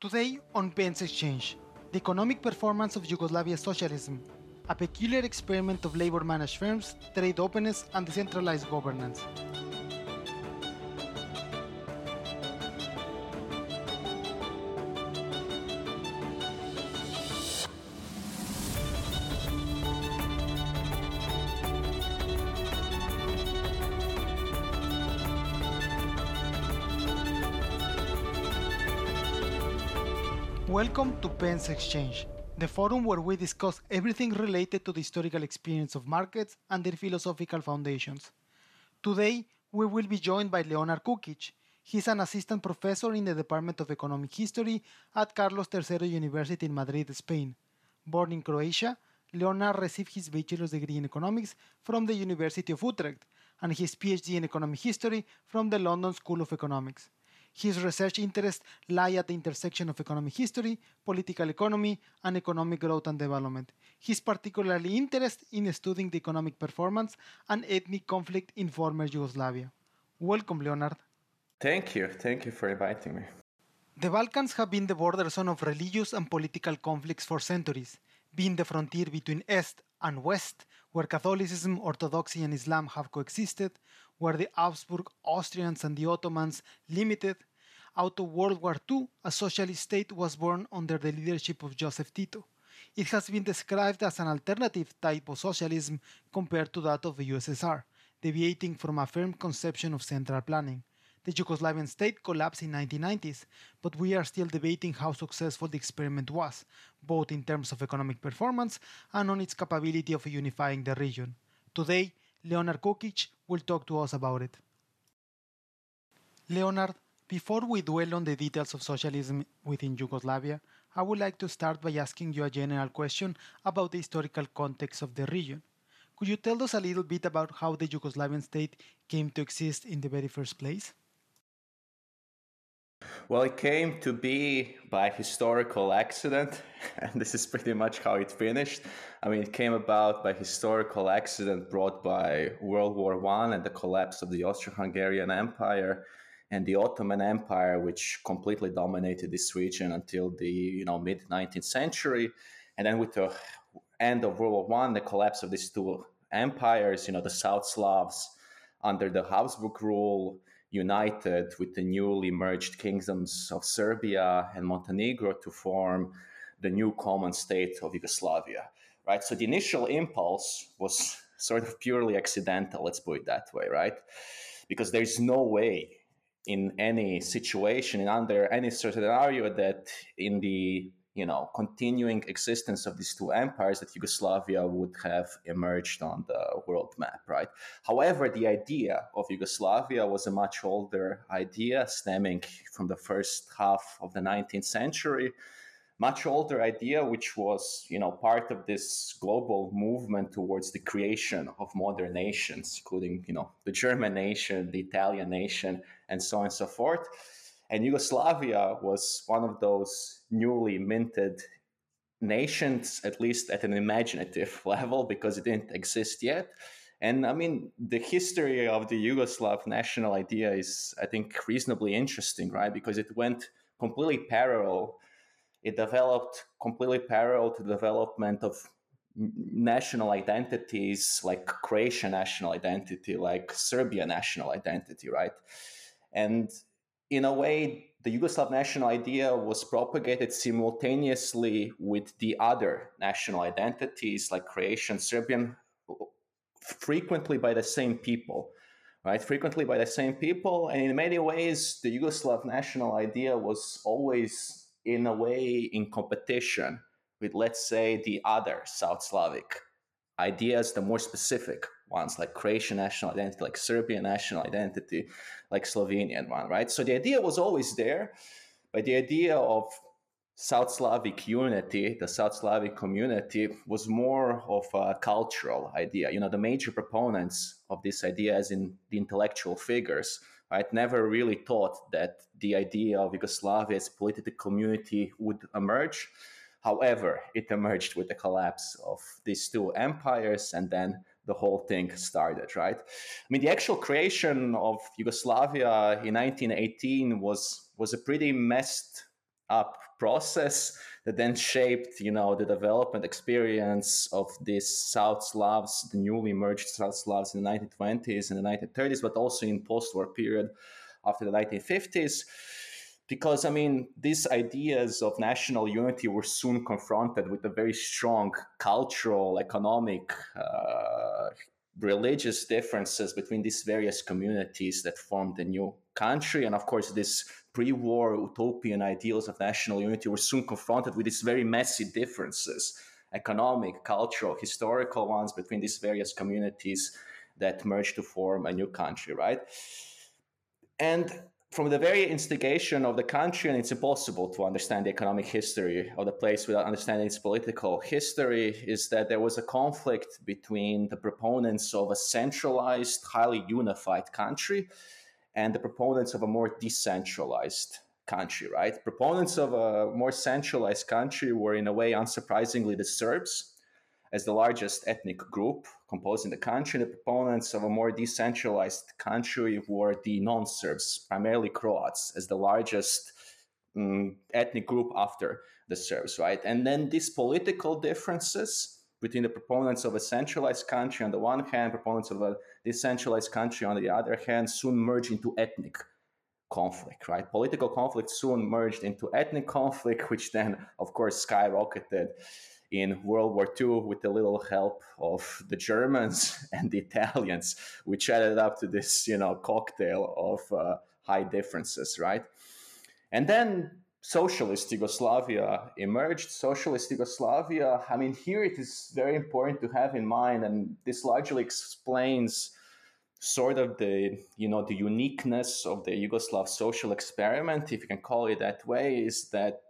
Today on Pens Exchange, the economic performance of Yugoslavia's socialism, a peculiar experiment of labor managed firms, trade openness, and decentralized governance. Welcome to Pens Exchange, the forum where we discuss everything related to the historical experience of markets and their philosophical foundations. Today, we will be joined by Leonard Kukic. He's an assistant professor in the Department of Economic History at Carlos III University in Madrid, Spain. Born in Croatia, Leonard received his bachelor's degree in economics from the University of Utrecht and his PhD in economic history from the London School of Economics. His research interests lie at the intersection of economic history, political economy, and economic growth and development. He is particularly interested in studying the economic performance and ethnic conflict in former Yugoslavia. Welcome, Leonard. Thank you. Thank you for inviting me. The Balkans have been the border zone of religious and political conflicts for centuries, being the frontier between East and West, where Catholicism, Orthodoxy, and Islam have coexisted, where the Habsburg Austrians and the Ottomans limited out of World War II, a socialist state was born under the leadership of Joseph Tito. It has been described as an alternative type of socialism compared to that of the USSR, deviating from a firm conception of central planning. The Yugoslavian state collapsed in 1990s, but we are still debating how successful the experiment was, both in terms of economic performance and on its capability of unifying the region. Today, Leonard Kukic will talk to us about it. Leonard, before we dwell on the details of socialism within Yugoslavia, I would like to start by asking you a general question about the historical context of the region. Could you tell us a little bit about how the Yugoslavian state came to exist in the very first place? Well, it came to be by historical accident, and this is pretty much how it finished. I mean, it came about by historical accident brought by World War One and the collapse of the Austro-Hungarian Empire and the Ottoman Empire, which completely dominated this region until the you know mid 19th century, and then with the end of World War One, the collapse of these two empires, you know, the South Slavs under the Habsburg rule united with the newly merged kingdoms of Serbia and Montenegro to form the new common state of Yugoslavia. Right. So the initial impulse was sort of purely accidental. Let's put it that way, right? Because there's no way in any situation and under any scenario that in the you know continuing existence of these two empires that Yugoslavia would have emerged on the world map right? However the idea of Yugoslavia was a much older idea stemming from the first half of the 19th century. Much older idea, which was, you know, part of this global movement towards the creation of modern nations, including, you know, the German nation, the Italian nation, and so on and so forth. And Yugoslavia was one of those newly minted nations, at least at an imaginative level, because it didn't exist yet. And I mean, the history of the Yugoslav national idea is, I think, reasonably interesting, right? Because it went completely parallel it developed completely parallel to the development of national identities like Croatian national identity, like Serbian national identity, right? And in a way, the Yugoslav national idea was propagated simultaneously with the other national identities like Croatian, Serbian, frequently by the same people, right? Frequently by the same people. And in many ways, the Yugoslav national idea was always in a way in competition with, let's say, the other South Slavic ideas, the more specific ones, like Croatian national identity, like Serbian national identity, like Slovenian one, right? So the idea was always there, but the idea of South Slavic unity, the South Slavic community, was more of a cultural idea. You know, the major proponents of this idea, as in the intellectual figures, right, never really thought that the idea of Yugoslavia as a political community would emerge. However, it emerged with the collapse of these two empires, and then the whole thing started, right? I mean, the actual creation of Yugoslavia in 1918 was was a pretty messed up process that then shaped, you know, the development experience of these South Slavs, the newly merged South Slavs in the 1920s and the 1930s, but also in post-war period after the 1950s. Because I mean, these ideas of national unity were soon confronted with a very strong cultural, economic, uh, religious differences between these various communities that formed the new country. And of course, these pre war utopian ideals of national unity were soon confronted with these very messy differences economic, cultural, historical ones between these various communities that merged to form a new country, right? And from the very instigation of the country, and it's impossible to understand the economic history of the place without understanding its political history, is that there was a conflict between the proponents of a centralized, highly unified country and the proponents of a more decentralized country, right? Proponents of a more centralized country were, in a way, unsurprisingly, the Serbs as the largest ethnic group composing the country. The proponents of a more decentralized country were the non Serbs, primarily Croats, as the largest um, ethnic group after the Serbs, right? And then these political differences between the proponents of a centralized country on the one hand, proponents of a decentralized country on the other hand, soon merge into ethnic conflict, right? Political conflict soon merged into ethnic conflict, which then, of course, skyrocketed in World War II with a little help of the Germans and the Italians, which added up to this, you know, cocktail of uh, high differences, right? And then socialist Yugoslavia emerged. Socialist Yugoslavia, I mean, here it is very important to have in mind, and this largely explains sort of the you know the uniqueness of the Yugoslav social experiment, if you can call it that way, is that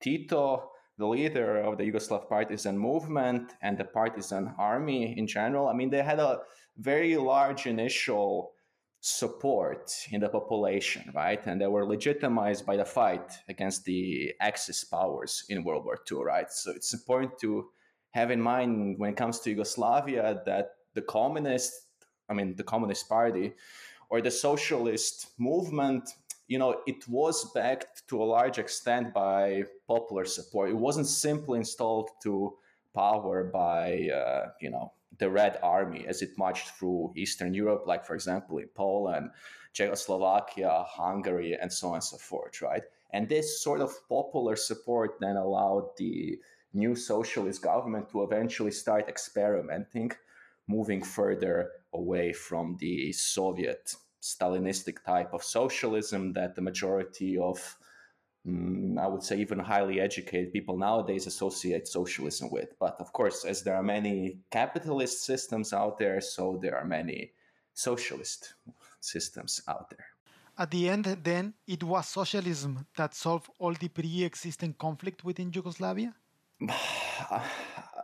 Tito the leader of the Yugoslav partisan movement and the partisan army in general, I mean, they had a very large initial support in the population, right? And they were legitimized by the fight against the Axis powers in World War II, right? So it's important to have in mind when it comes to Yugoslavia that the communist, I mean, the Communist Party or the socialist movement you know, it was backed to a large extent by popular support. It wasn't simply installed to power by, uh, you know, the Red Army as it marched through Eastern Europe, like, for example, in Poland, Czechoslovakia, Hungary, and so on and so forth, right? And this sort of popular support then allowed the new socialist government to eventually start experimenting, moving further away from the Soviet Stalinistic type of socialism that the majority of, um, I would say, even highly educated people nowadays associate socialism with. But of course, as there are many capitalist systems out there, so there are many socialist systems out there. At the end, then, it was socialism that solved all the pre existing conflict within Yugoslavia?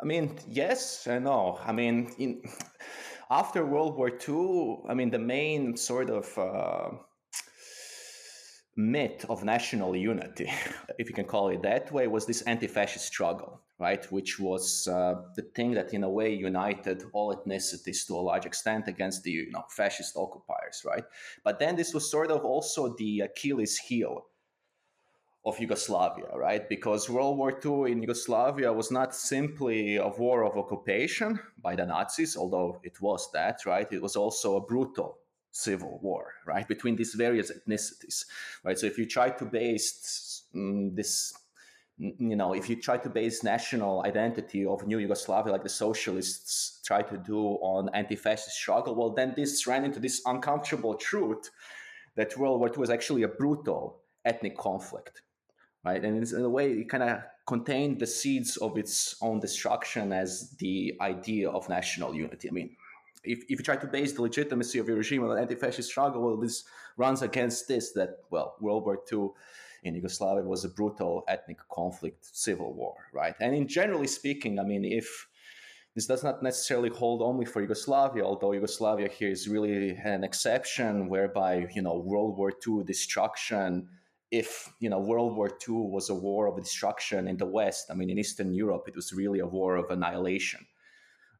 I mean, yes and no. I mean, in, after World War II, I mean, the main sort of uh, myth of national unity, if you can call it that way, was this anti fascist struggle, right? Which was uh, the thing that, in a way, united all ethnicities to a large extent against the you know, fascist occupiers, right? But then this was sort of also the Achilles heel of Yugoslavia, right? Because World War II in Yugoslavia was not simply a war of occupation by the Nazis, although it was that, right? It was also a brutal civil war, right, between these various ethnicities, right? So if you try to base um, this, you know, if you try to base national identity of new Yugoslavia like the socialists try to do on anti-fascist struggle, well, then this ran into this uncomfortable truth that World War II was actually a brutal ethnic conflict right? And in a way, it kind of contained the seeds of its own destruction as the idea of national unity. I mean, if, if you try to base the legitimacy of your regime on an anti-fascist struggle, well, this runs against this that, well, World War II in Yugoslavia was a brutal ethnic conflict, civil war, right? And in generally speaking, I mean, if this does not necessarily hold only for Yugoslavia, although Yugoslavia here is really an exception whereby, you know, World War II destruction if you know World War II was a war of destruction in the West, I mean in Eastern Europe it was really a war of annihilation,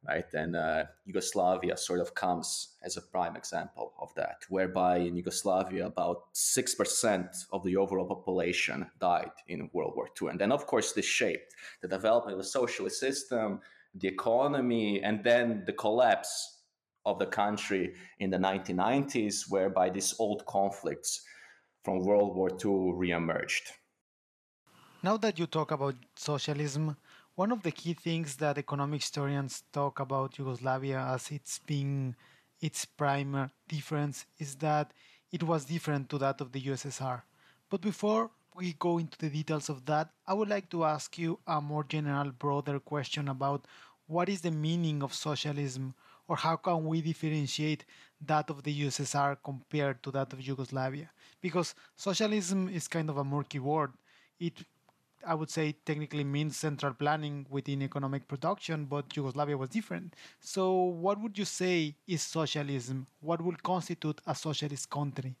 right? And uh, Yugoslavia sort of comes as a prime example of that, whereby in Yugoslavia, about 6% of the overall population died in World War II. And then, of course, this shaped the development of the socialist system, the economy, and then the collapse of the country in the 1990s, whereby these old conflicts from World War II reemerged. Now that you talk about socialism, one of the key things that economic historians talk about Yugoslavia as it's being its prime difference is that it was different to that of the USSR. But before we go into the details of that, I would like to ask you a more general, broader question about what is the meaning of socialism or how can we differentiate that of the USSR compared to that of Yugoslavia? Because socialism is kind of a murky word. It I would say technically means central planning within economic production, but Yugoslavia was different. So, what would you say is socialism? What would constitute a socialist country?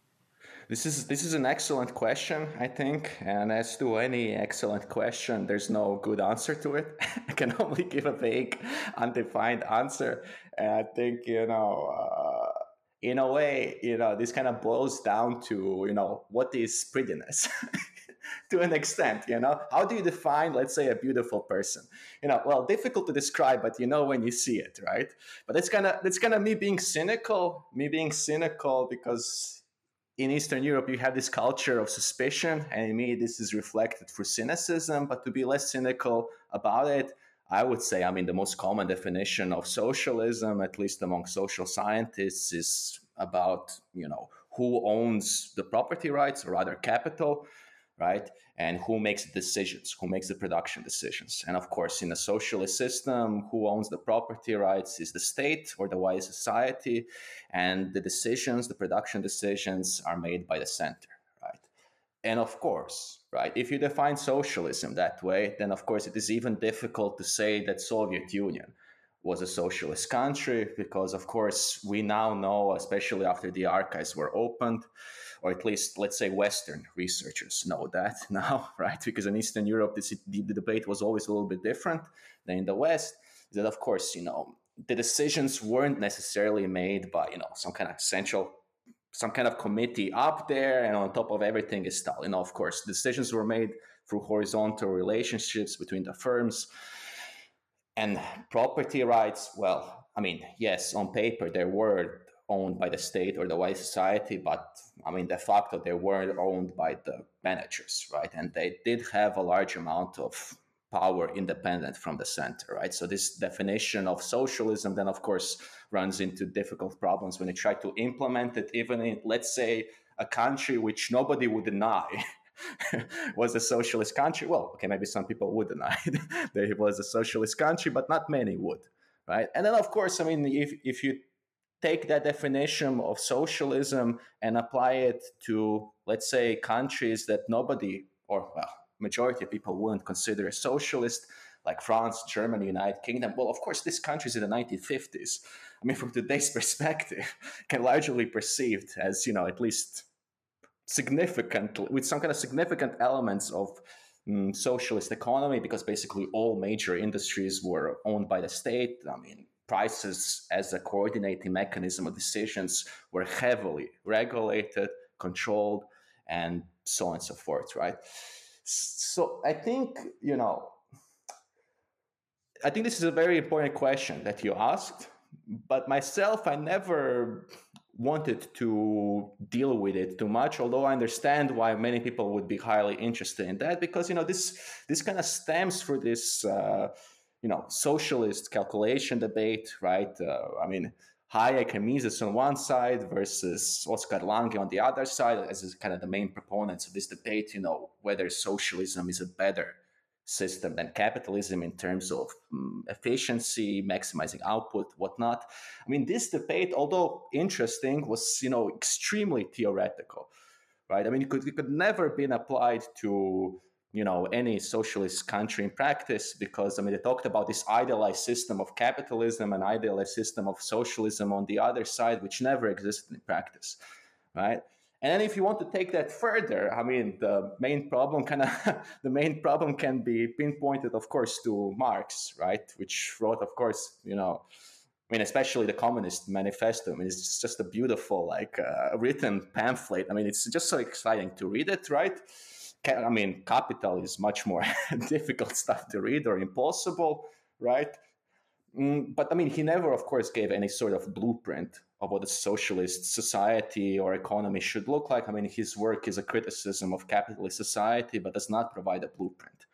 This is this is an excellent question, I think, and as to any excellent question, there's no good answer to it. I can only give a vague, undefined answer. And I think you know, uh, in a way, you know, this kind of boils down to you know what is prettiness. to an extent you know how do you define let's say a beautiful person you know well difficult to describe but you know when you see it right but it's kind of it's kind of me being cynical me being cynical because in Eastern Europe, you have this culture of suspicion, and in me, this is reflected through cynicism. But to be less cynical about it, I would say, I mean, the most common definition of socialism, at least among social scientists, is about you know who owns the property rights, or rather capital, right? And who makes decisions, who makes the production decisions. And of course, in a socialist system, who owns the property rights is the state or the wider society. And the decisions, the production decisions, are made by the center, right? And of course, right, if you define socialism that way, then of course it is even difficult to say that Soviet Union was a socialist country because of course we now know especially after the archives were opened or at least let's say Western researchers know that now, right? Because in Eastern Europe, this, the, the debate was always a little bit different than in the West. That of course, you know, the decisions weren't necessarily made by you know some kind of central some kind of committee up there and on top of everything is Stalin. You know, of course, decisions were made through horizontal relationships between the firms and property rights. Well, I mean, yes, on paper there were owned by the state or the White society, but I mean, de facto, they weren't owned by the managers, right? And they did have a large amount of power independent from the center, right? So this definition of socialism then, of course, runs into difficult problems when you try to implement it, even in, let's say, a country which nobody would deny. was a socialist country. Well, okay, maybe some people would deny that it was a socialist country, but not many would, right? And then, of course, I mean, if if you take that definition of socialism and apply it to, let's say, countries that nobody or well, majority of people wouldn't consider a socialist, like France, Germany, United Kingdom. Well, of course, these countries in the 1950s, I mean, from today's perspective, can largely perceived as, you know, at least significant, with some kind of significant elements of mm, socialist economy, because basically all major industries were owned by the state. I mean, prices as a coordinating mechanism of decisions were heavily regulated, controlled, and so on and so forth, right? So I think, you know, I think this is a very important question that you asked, but myself, I never wanted to deal with it too much although i understand why many people would be highly interested in that because you know this this kind of stems for this uh, you know socialist calculation debate, right? Uh, I mean, Hayek and Mises on one side versus Oskar Lange on the other side as kind of the main proponents of this debate. You know whether socialism is a better system than capitalism in terms of um, efficiency, maximizing output, whatnot. I mean, this debate, although interesting, was you know extremely theoretical, right? I mean, it could it could never been applied to you know any socialist country in practice because i mean they talked about this idealized system of capitalism and idealized system of socialism on the other side which never existed in practice right And then if you want to take that further, I mean, the main problem kind of the main problem can be pinpointed, of course, to Marx, right? Which wrote, of course, you know, I mean, especially the Communist Manifesto. I mean, it's just a beautiful, like, uh, written pamphlet. I mean, it's just so exciting to read it, right? I mean, Capital is much more difficult stuff to read or impossible, right? Mm, but I mean, he never, of course, gave any sort of blueprint of what a socialist society or economy should look like. I mean, his work is a criticism of capitalist society, but does not provide a blueprint,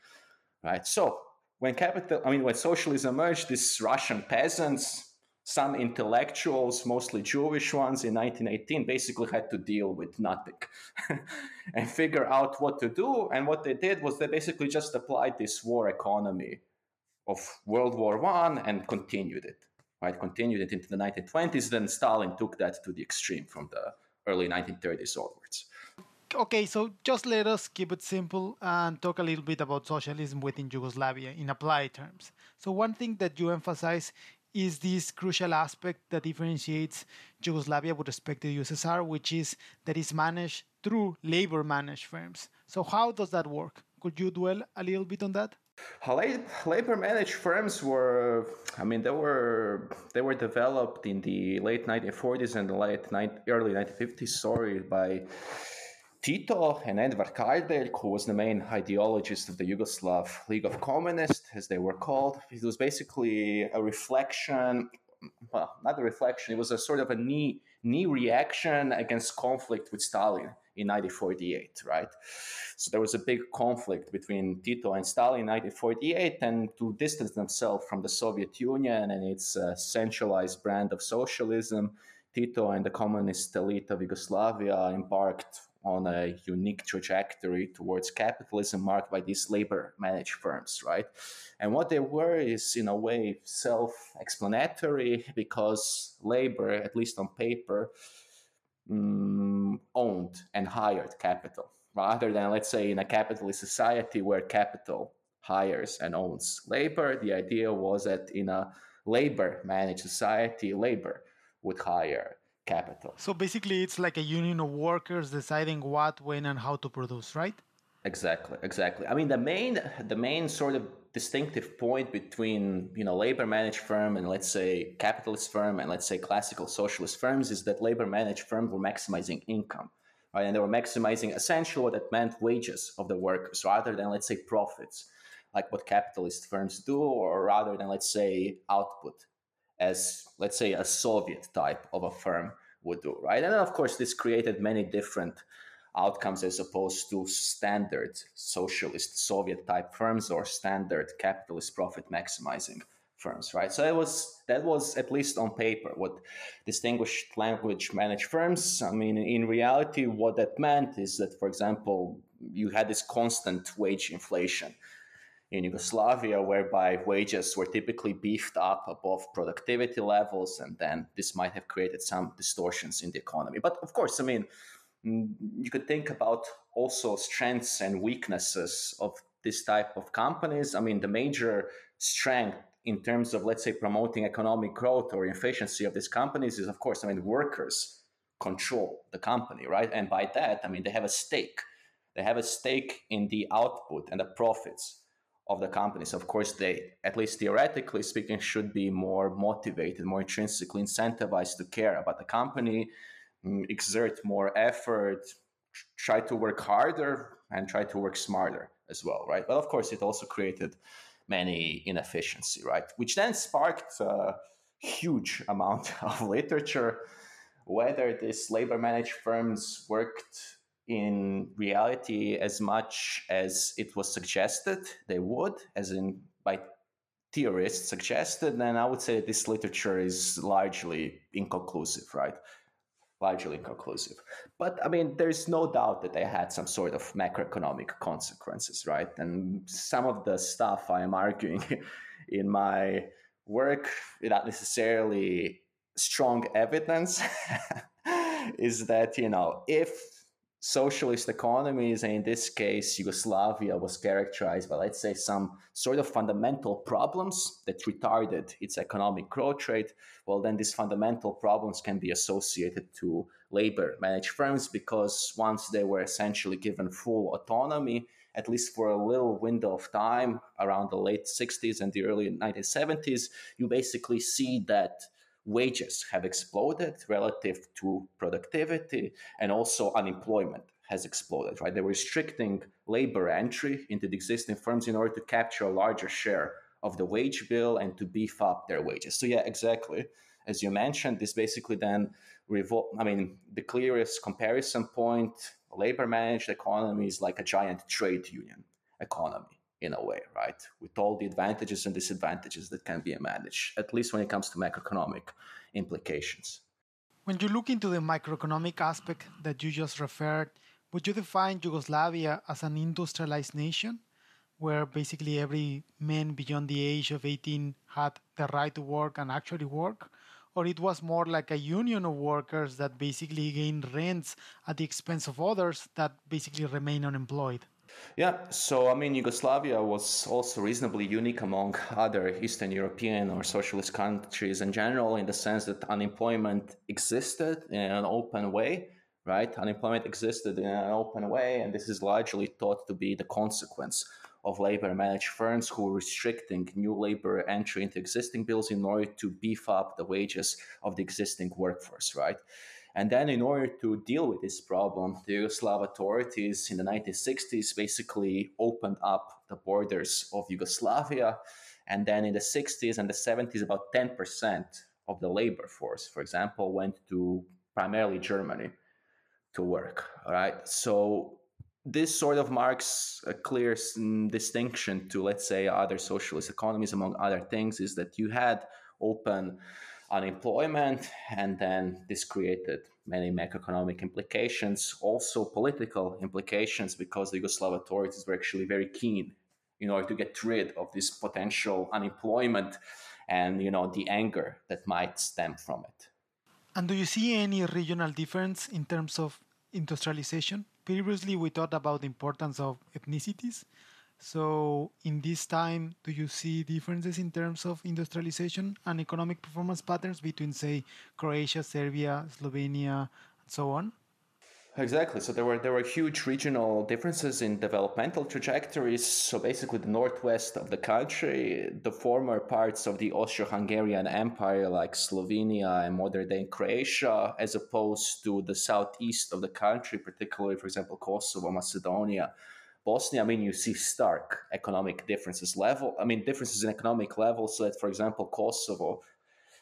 right? So when capital, I mean, when socialism emerged, these Russian peasants, some intellectuals, mostly Jewish ones in 1918, basically had to deal with nothing and figure out what to do. And what they did was they basically just applied this war economy of World War One and continued it right? Continued it into the 1920s. Then Stalin took that to the extreme from the early 1930s onwards. Okay, so just let us keep it simple and talk a little bit about socialism within Yugoslavia in applied terms. So, one thing that you emphasize is this crucial aspect that differentiates Yugoslavia with respect to the USSR, which is that it's managed through labor managed firms. So, how does that work? Could you dwell a little bit on that? labor managed firms were i mean they were they were developed in the late 1940s and the late early 1950s sorry by Tito and Edvard Kardelj, who was the main ideologist of the Yugoslav League of Communists, as they were called. It was basically a reflection, well, not a reflection, it was a sort of a knee, knee reaction against conflict with Stalin in 1948, right? So there was a big conflict between Tito and Stalin in 1948, and to distance themselves from the Soviet Union and its uh, centralized brand of socialism, Tito and the communist elite of Yugoslavia embarked on a unique trajectory towards capitalism marked by these labor managed firms, right? And what they were is, in a way, self explanatory because labor, at least on paper, um, owned and hired capital rather than let's say in a capitalist society where capital hires and owns labor the idea was that in a labor managed society labor would hire capital. So basically it's like a union of workers deciding what when and how to produce right? Exactly exactly. I mean the main the main sort of distinctive point between you know labor managed firm and let's say capitalist firm and let's say classical socialist firms is that labor managed firms were maximizing income right? And they were maximizing essentially what that meant wages of the workers rather than let's say profits like what capitalist firms do or rather than let's say output as let's say a soviet type of a firm would do right and of course this created many different outcomes as opposed to standard socialist Soviet type firms or standard capitalist profit maximizing firms, right? So it was that was at least on paper what distinguished language managed firms. I mean, in reality, what that meant is that, for example, you had this constant wage inflation in Yugoslavia, whereby wages were typically beefed up above productivity levels, and then this might have created some distortions in the economy. But of course, I mean, Mm, you could think about also strengths and weaknesses of this type of companies. I mean, the major strength in terms of, let's say, promoting economic growth or efficiency of these companies is, of course, I mean, workers control the company, right? And by that, I mean, they have a stake. They have a stake in the output and the profits of the companies. Of course, they, at least theoretically speaking, should be more motivated, more intrinsically incentivized to care about the company Mm, exert more effort, try to work harder, and try to work smarter as well, right? But of course, it also created many inefficiency, right? Which then sparked a huge amount of literature, whether these labor managed firms worked in reality as much as it was suggested they would, as in by theorists suggested, then I would say this literature is largely inconclusive, right? largely inconclusive. But I mean, there's no doubt that they had some sort of macroeconomic consequences, right? And some of the stuff I am arguing in my work, without necessarily strong evidence, is that, you know, if socialist economies, and in this case, Yugoslavia was characterized by, let's say, some sort of fundamental problems that retarded its economic growth rate, well, then these fundamental problems can be associated to labor managed firms because once they were essentially given full autonomy, at least for a little window of time around the late 60s and the early 1970s, you basically see that wages have exploded relative to productivity and also unemployment has exploded right? They're restricting labor entry into the existing firms in order to capture a larger share of the wage bill and to beef up their wages. So yeah exactly. As you mentioned this basically then revolt i mean the clearest comparison point labor managed economy is like a giant trade union economy in a way, right? With all the advantages and disadvantages that can be managed, at least when it comes to macroeconomic implications. When you look into the macroeconomic aspect that you just referred, would you define Yugoslavia as an industrialized nation where basically every man beyond the age of 18 had the right to work and actually work? Or it was more like a union of workers that basically gained rents at the expense of others that basically remain unemployed? Yeah, so I mean, Yugoslavia was also reasonably unique among other Eastern European or socialist countries in general, in the sense that unemployment existed in an open way, right? Unemployment existed in an open way, and this is largely thought to be the consequence of labor managed firms who were restricting new labor entry into existing bills in order to beef up the wages of the existing workforce, right? And then, in order to deal with this problem, the Yugoslav authorities in the 1960s basically opened up the borders of Yugoslavia. And then in the 60s and the 70s, about 10% of the labor force, for example, went to primarily Germany to work. All right. So this sort of marks a clear mm, distinction to, let's say, other socialist economies, among other things, is that you had open unemployment, and then this created many macroeconomic implications, also political implications, because the Yugoslav authorities were actually very keen in order to get rid of this potential unemployment and you know the anger that might stem from it. And do you see any regional difference in terms of industrialization? Previously, we talked about the importance of ethnicities. So, in this time, do you see differences in terms of industrialization and economic performance patterns between, say, Croatia, Serbia, Slovenia, and so on? Exactly. So there were there were huge regional differences in developmental trajectories. So basically, the northwest of the country, the former parts of the Austro-Hungarian Empire, like Slovenia and modern-day Croatia, as opposed to the southeast of the country, particularly, for example, Kosovo, Macedonia, Bosnia, I mean, you see stark economic differences level. I mean, differences in economic level. So that, for example, Kosovo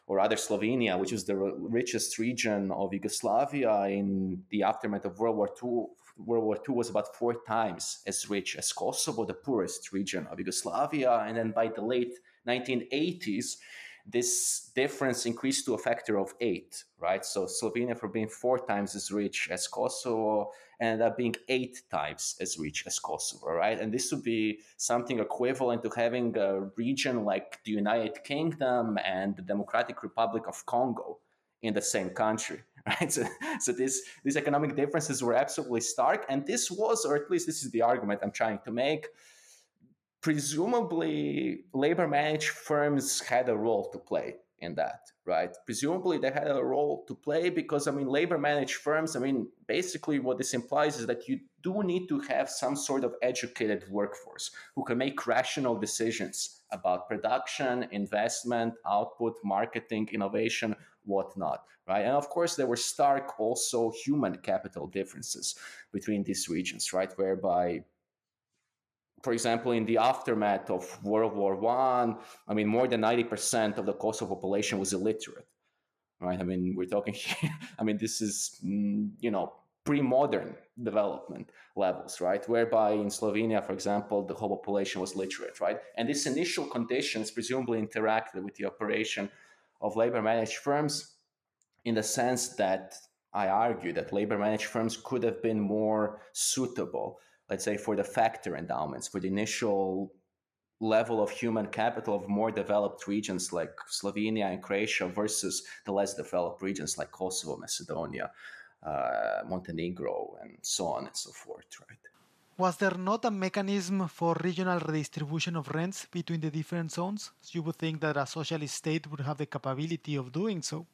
or other Slovenia, which is the richest region of Yugoslavia in the aftermath of World War II, World War II was about four times as rich as Kosovo, the poorest region of Yugoslavia. And then by the late 1980s, this difference increased to a factor of eight, right? So Slovenia, for being four times as rich as Kosovo, ended up being eight times as rich as Kosovo, right? And this would be something equivalent to having a region like the United Kingdom and the Democratic Republic of Congo in the same country, right? So, so this, these economic differences were absolutely stark. And this was, or at least this is the argument I'm trying to make, presumably labor managed firms had a role to play in that, right? Presumably they had a role to play because, I mean, labor managed firms, I mean, basically what this implies is that you do need to have some sort of educated workforce who can make rational decisions about production, investment, output, marketing, innovation, whatnot, right? And of course, there were stark also human capital differences between these regions, right? Whereby for example, in the aftermath of World War One, I, I mean, more than ninety percent of the Kosovo population was illiterate, right? I mean, we're talking. Here, I mean, this is mm, you know pre-modern development levels, right? Whereby in Slovenia, for example, the whole population was literate, right? And these initial conditions presumably interacted with the operation of labor managed firms in the sense that I argue that labor managed firms could have been more suitable let's say, for the factor endowments, for the initial level of human capital of more developed regions like Slovenia and Croatia versus the less developed regions like Kosovo, Macedonia, uh, Montenegro, and so on and so forth, right? Was there not a mechanism for regional redistribution of rents between the different zones? You would think that a socialist state would have the capability of doing so.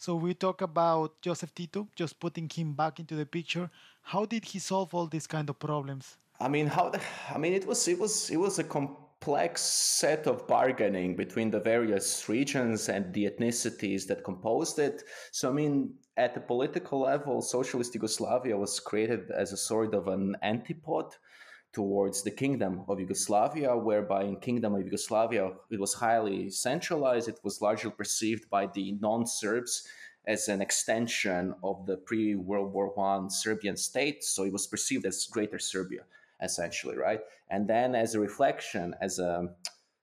So we talk about Joseph Tito, just putting him back into the picture. How did he solve all these kind of problems? I mean, how? The, I mean, it was it was it was a complex set of bargaining between the various regions and the ethnicities that composed it. So, I mean, at the political level, socialist Yugoslavia was created as a sort of an antipode towards the kingdom of Yugoslavia, whereby in kingdom of Yugoslavia it was highly centralized. It was largely perceived by the non-Serbs as an extension of the pre-World War One Serbian state. So it was perceived as Greater Serbia, essentially, right? And then, as a reflection, as a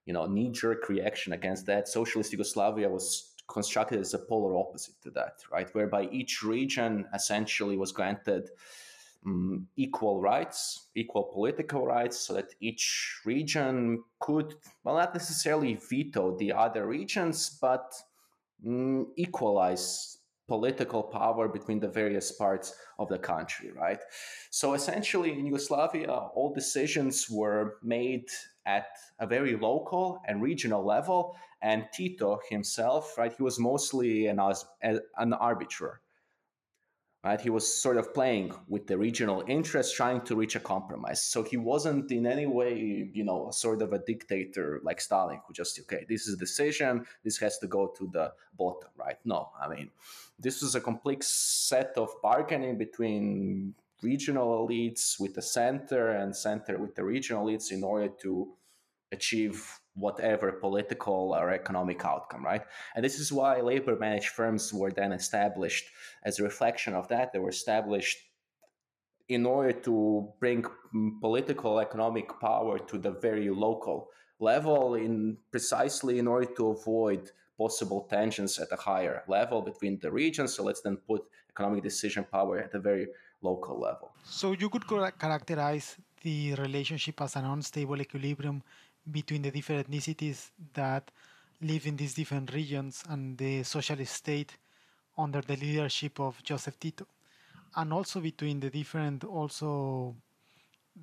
you know knee-jerk reaction against that, socialist Yugoslavia was constructed as a polar opposite to that, right? Whereby each region essentially was granted um, equal rights, equal political rights, so that each region could, well, not necessarily veto the other regions, but um, equalize political power between the various parts of the country, right? So essentially, in Yugoslavia, all decisions were made at a very local and regional level. And Tito himself, right, he was mostly an, an arbiter, right? He was sort of playing with the regional interests, trying to reach a compromise. So he wasn't in any way, you know, sort of a dictator like Stalin, who just, okay, this is a decision, this has to go to the bottom, right? No, I mean, this was a complex set of bargaining between regional elites with the center and center with the regional elites in order to achieve whatever political or economic outcome, right? And this is why labor managed firms were then established as a reflection of that. They were established in order to bring political economic power to the very local level in precisely in order to avoid possible tensions at a higher level between the regions so let's then put economic decision power at a very local level so you could characterize the relationship as an unstable equilibrium between the different ethnicities that live in these different regions and the socialist state under the leadership of Joseph Tito, and also between the different also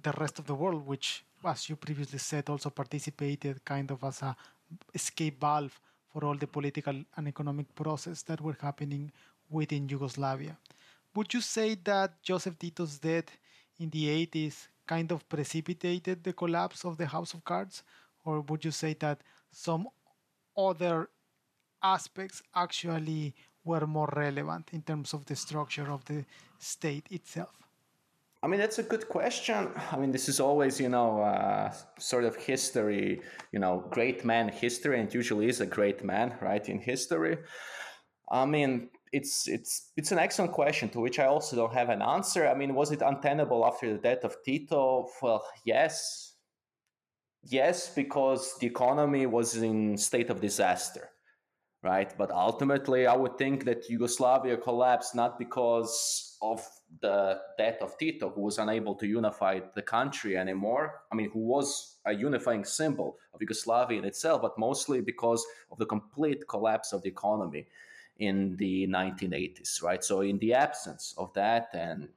the rest of the world, which, as you previously said, also participated kind of as a escape valve for all the political and economic process that were happening within Yugoslavia. Would you say that Joseph Tito's death in the 80s kind of precipitated the collapse of the House of Cards? Or would you say that some other aspects actually were more relevant in terms of the structure of the state itself? I mean, that's a good question. I mean, this is always, you know, uh, sort of history, you know, great man history, and usually is a great man, right, in history. I mean, it's it's it's an excellent question to which I also don't have an answer. I mean, was it untenable after the death of Tito? Well, yes, yes, because the economy was in state of disaster, right? But ultimately, I would think that Yugoslavia collapsed not because of the death of Tito, who was unable to unify the country anymore. I mean, who was a unifying symbol of Yugoslavia in itself, but mostly because of the complete collapse of the economy in the 1980s, right? So, in the absence of that, and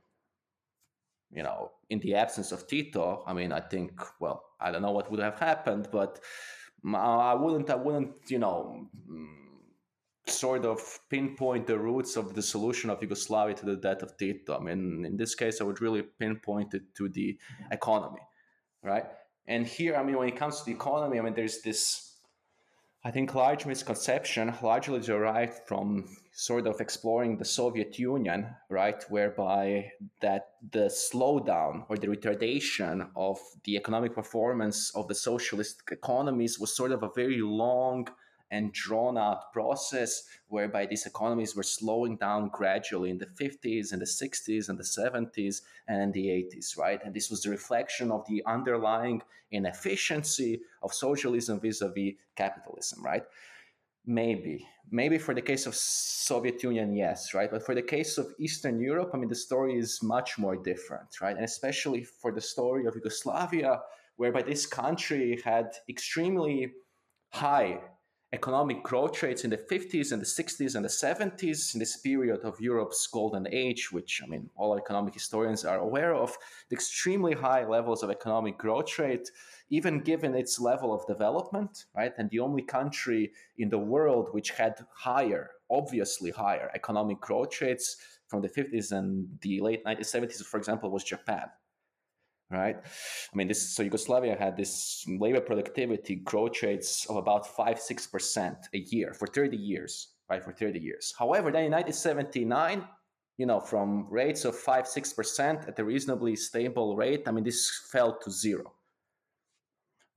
you know, in the absence of Tito, I mean, I think, well, I don't know what would have happened, but I wouldn't, I wouldn't, you know, mm, sort of pinpoint the roots of the solution of Yugoslavia to the death of Tito. I mean, in this case, I would really pinpoint it to the economy, right? And here, I mean, when it comes to the economy, I mean, there's this I think large misconception largely derived from sort of exploring the Soviet Union, right, whereby that the slowdown or the retardation of the economic performance of the socialist economies was sort of a very long and drawn out process whereby these economies were slowing down gradually in the 50s and the 60s and the 70s and the 80s, right? And this was the reflection of the underlying inefficiency of socialism vis a vis capitalism, right? Maybe, maybe for the case of Soviet Union, yes, right. But for the case of Eastern Europe, I mean, the story is much more different, right? And especially for the story of Yugoslavia, whereby this country had extremely high economic growth rates in the 50s and the 60s and the 70s in this period of Europe's golden age, which I mean all economic historians are aware of, the extremely high levels of economic growth rate, even given its level of development, right? And the only country in the world which had higher, obviously higher economic growth rates from the 50s and the late 1970s, for example, was Japan right? I mean, this so Yugoslavia had this labor productivity growth rates of about five six percent a year for thirty years, right? For thirty years. However, then in 1979, you know, from rates of five six percent at a reasonably stable rate, I mean, this fell to zero.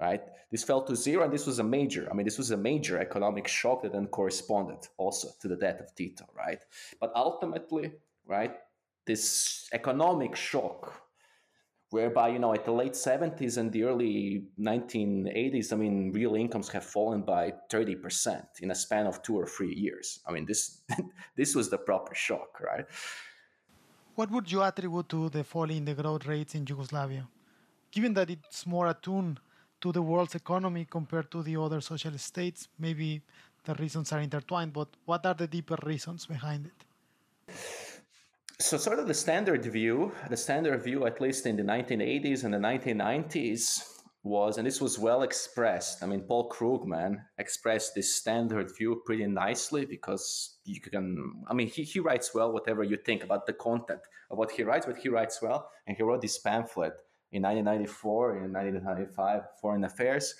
Right, this fell to zero, and this was a major. I mean, this was a major economic shock that then corresponded also to the death of Tito, right? But ultimately, right, this economic shock whereby you know at the late 70s and the early 1980s i mean real incomes have fallen by 30% in a span of two or three years. I mean this this was the proper shock right? What would you attribute to the fall in the growth rates in yugoslavia given that it's more attuned to the world's economy compared to the other socialist states? Maybe the reasons are intertwined but what are the deeper reasons behind it so, sort of the standard view, the standard view, at least in the 1980s and the 1990s, was, and this was well expressed. I mean, Paul Krugman expressed this standard view pretty nicely because you can, I mean, he, he writes well, whatever you think about the content of what he writes, but he writes well. And he wrote this pamphlet in 1994 and 1995, Foreign Affairs,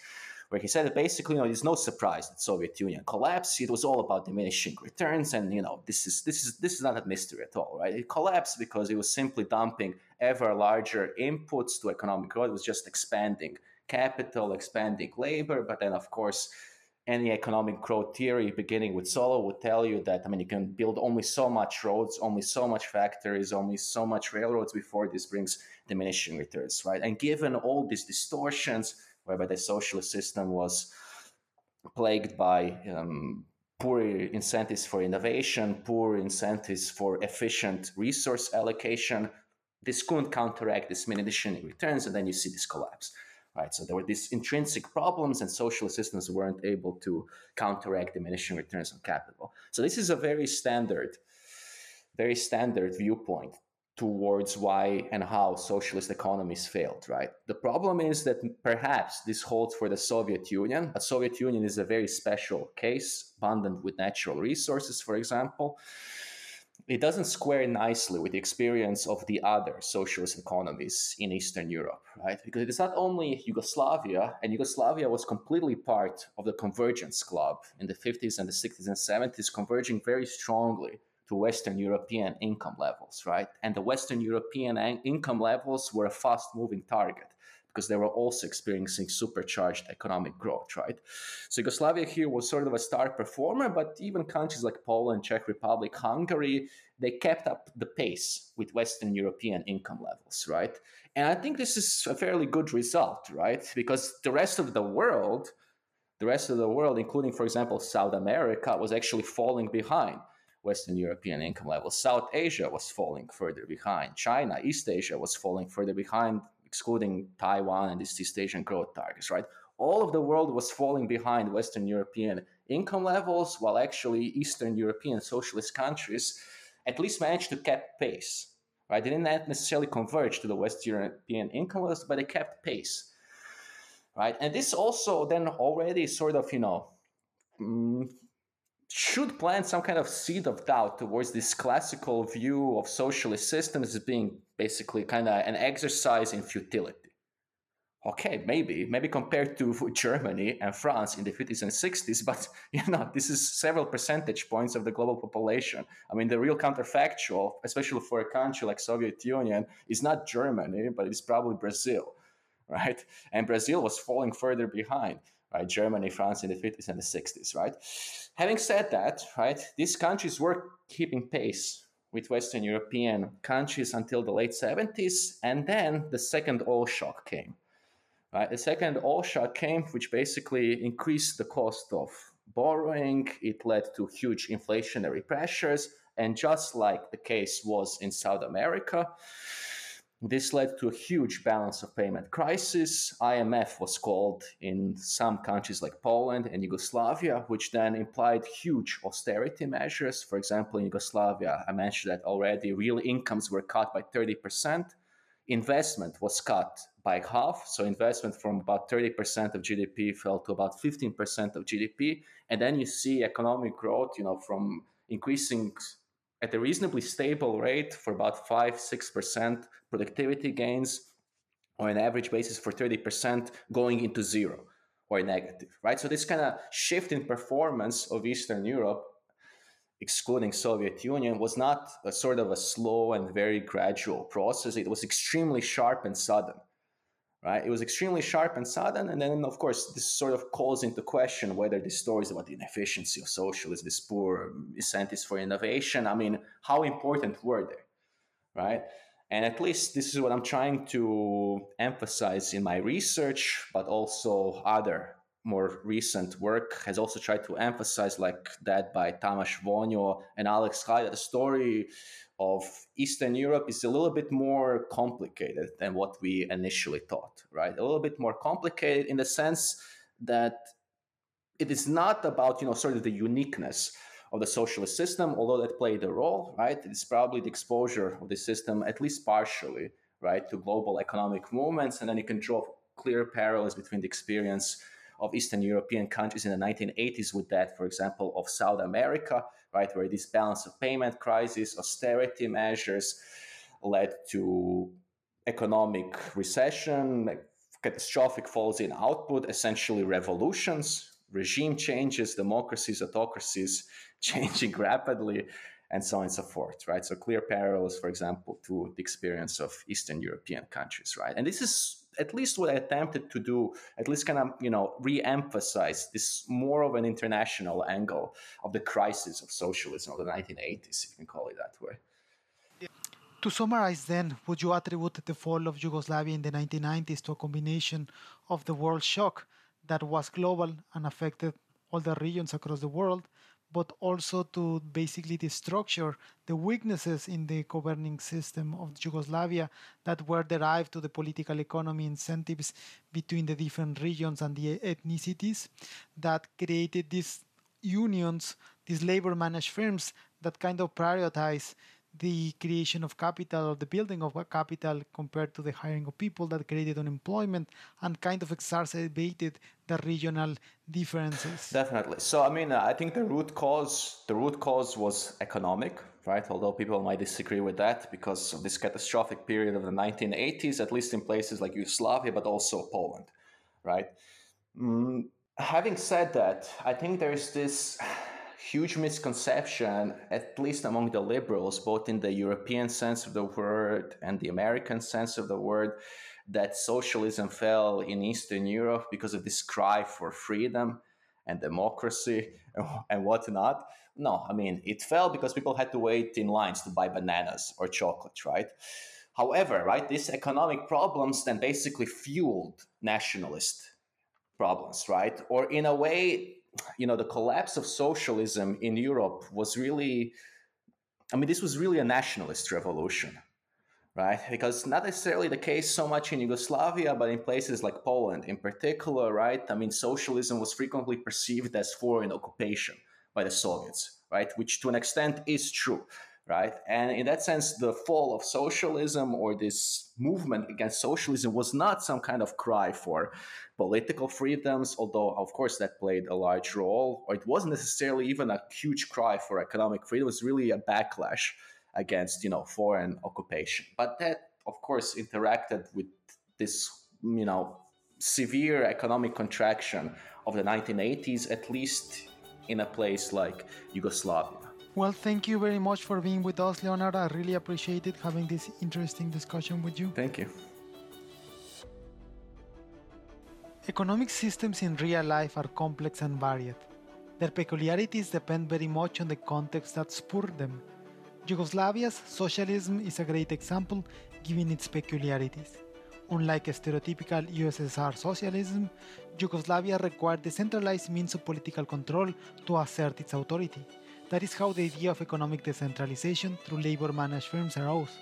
where he said that basically, you know, it's no surprise that Soviet Union collapsed. It was all about diminishing returns, and you know, this is this is this is not a mystery at all, right? It collapsed because it was simply dumping ever larger inputs to economic growth. It was just expanding capital, expanding labor, but then of course any economic growth theory beginning with Solow would tell you that I mean you can build only so much roads, only so much factories, only so much railroads before this brings diminishing returns, right? And given all these distortions, whereby the socialist system was plagued by um, poor incentives for innovation, poor incentives for efficient resource allocation. This couldn't counteract this diminishing returns, and then you see this collapse. Right, so there were these intrinsic problems, and socialist systems weren't able to counteract diminishing returns on capital. So this is a very standard, very standard viewpoint towards why and how socialist economies failed, right? The problem is that perhaps this holds for the Soviet Union, but Soviet Union is a very special case, abundant with natural resources, for example. It doesn't square nicely with the experience of the other socialist economies in Eastern Europe, right? Because it is not only Yugoslavia, and Yugoslavia was completely part of the convergence club in the 50s and the 60s and 70s, converging very strongly to Western European income levels, right? And the Western European income levels were a fast moving target because they were also experiencing supercharged economic growth, right? So Yugoslavia here was sort of a star performer, but even countries like Poland, Czech Republic, Hungary, they kept up the pace with Western European income levels, right? And I think this is a fairly good result, right? Because the rest of the world, the rest of the world, including, for example, South America, was actually falling behind. Western European income levels. South Asia was falling further behind. China, East Asia was falling further behind, excluding Taiwan and these East Asian growth targets, right? All of the world was falling behind Western European income levels, while actually Eastern European socialist countries at least managed to keep pace, right? They didn't necessarily converge to the West European income levels, but they kept pace, right? And this also then already sort of, you know, mm, should plant some kind of seed of doubt towards this classical view of socialist systems as being basically kind of an exercise in futility. Okay, maybe, maybe compared to Germany and France in the 50s and 60s, but you know, this is several percentage points of the global population. I mean, the real counterfactual, especially for a country like Soviet Union, is not Germany, but it's probably Brazil, right? And Brazil was falling further behind right? Germany, France in the 50s and the 60s, right? Having said that, right, these countries were keeping pace with Western European countries until the late 70s, and then the second oil shock came. Right? The second oil shock came, which basically increased the cost of borrowing. It led to huge inflationary pressures, and just like the case was in South America, this led to a huge balance of payment crisis. IMF was called in some countries like Poland and Yugoslavia, which then implied huge austerity measures. For example, in Yugoslavia, I mentioned that already, real incomes were cut by 30%. Investment was cut by half. So, investment from about 30% of GDP fell to about 15% of GDP. And then you see economic growth, you know, from increasing at a reasonably stable rate for about 5 6% productivity gains on an average basis for 30% going into zero or negative right? So this kind of shift in performance of eastern europe excluding soviet union was not a sort of a slow and very gradual process. It was extremely sharp and sudden right? It was extremely sharp and sudden. And then, of course, this sort of calls into question whether this story is about the inefficiency of socialism, this poor incentives for innovation. I mean, how important were they, right? And at least this is what I'm trying to emphasize in my research, but also other more recent work has also tried to emphasize, like that by Tamas Vonyo and Alex Hyde, the story of Eastern Europe is a little bit more complicated than what we initially thought, right? A little bit more complicated in the sense that it is not about, you know, sort of the uniqueness of the socialist system, although that played a role, right? It's probably the exposure of the system, at least partially, right, to global economic movements. And then you can draw clear parallels between the experience of Eastern European countries in the 1980s with that, for example, of South America, right, where this balance of payment crisis, austerity measures led to economic recession, catastrophic falls in output, essentially revolutions, regime changes, democracies, autocracies changing rapidly, and so on and so forth, right? So clear parallels, for example, to the experience of Eastern European countries, right? And this is at least what I attempted to do, at least kind of, you know, re-emphasize this more of an international angle of the crisis of socialism of the 1980s, if you can call it that way. To summarize, then, would you attribute the fall of Yugoslavia in the 1990s to a combination of the world shock that was global and affected all the regions across the world, but also to basically the structure, the weaknesses in the governing system of Yugoslavia that were derived to the political economy incentives between the different regions and the ethnicities that created these unions, these labor managed firms that kind of prioritize the creation of capital or the building of capital compared to the hiring of people that created unemployment and kind of exacerbated the regional differences. Definitely. So i mean i think the root cause the root cause was economic right? Although people might disagree with that because of this catastrophic period of the 1980s at least in places like yugoslavia but also poland right? Mm, having said that i think there's this huge misconception, at least among the liberals, both in the European sense of the word and the American sense of the word, that socialism fell in Eastern Europe because of this cry for freedom and democracy and whatnot. No, I mean, it fell because people had to wait in lines to buy bananas or chocolate, right? However, right, these economic problems then basically fueled nationalist problems, right? Or in a way, you know, the collapse of socialism in Europe was really, I mean, this was really a nationalist revolution, right? Because not necessarily the case so much in Yugoslavia, but in places like Poland in particular, right? I mean, socialism was frequently perceived as foreign occupation by the Soviets, right? Which to an extent is true right? And in that sense, the fall of socialism or this movement against socialism was not some kind of cry for political freedoms, although, of course, that played a large role, or it wasn't necessarily even a huge cry for economic freedom. It was really a backlash against, you know, foreign occupation. But that, of course, interacted with this, you know, severe economic contraction of the 1980s, at least in a place like Yugoslavia. Well, thank you very much for being with us, Leonard. I really appreciated having this interesting discussion with you. Thank you. Economic systems in real life are complex and varied. Their peculiarities depend very much on the context that spurred them. Yugoslavia's socialism is a great example given its peculiarities. Unlike stereotypical USSR socialism, Yugoslavia required decentralized means of political control to assert its authority. That is how the idea of economic decentralization through labor managed firms arose.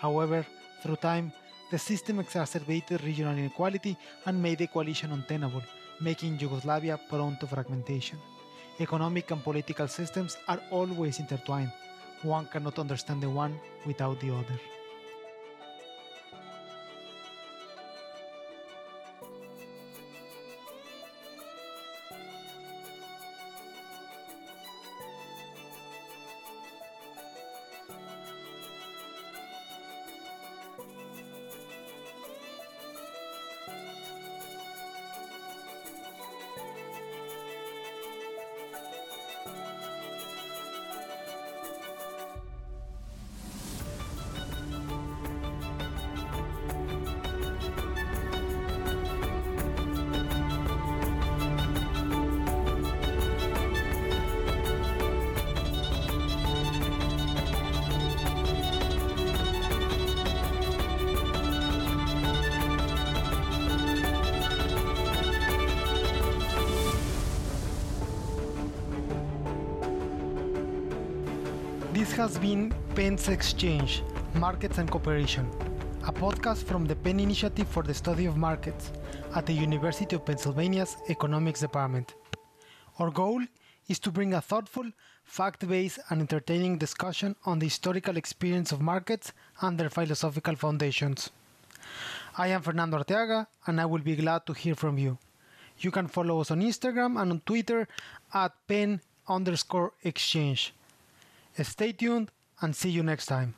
However, Through time, the system exacerbated regional inequality and made the coalition untenable, making Yugoslavia prone to fragmentation. Economic and political systems are always intertwined. One cannot understand the one without the other. Has been Penn's Exchange Markets and Cooperation, a podcast from the Penn Initiative for the Study of Markets at the University of Pennsylvania's Economics Department. Our goal is to bring a thoughtful, fact based, and entertaining discussion on the historical experience of markets and their philosophical foundations. I am Fernando Arteaga, and I will be glad to hear from you. You can follow us on Instagram and on Twitter at Penn underscore exchange. Stay tuned and see you next time.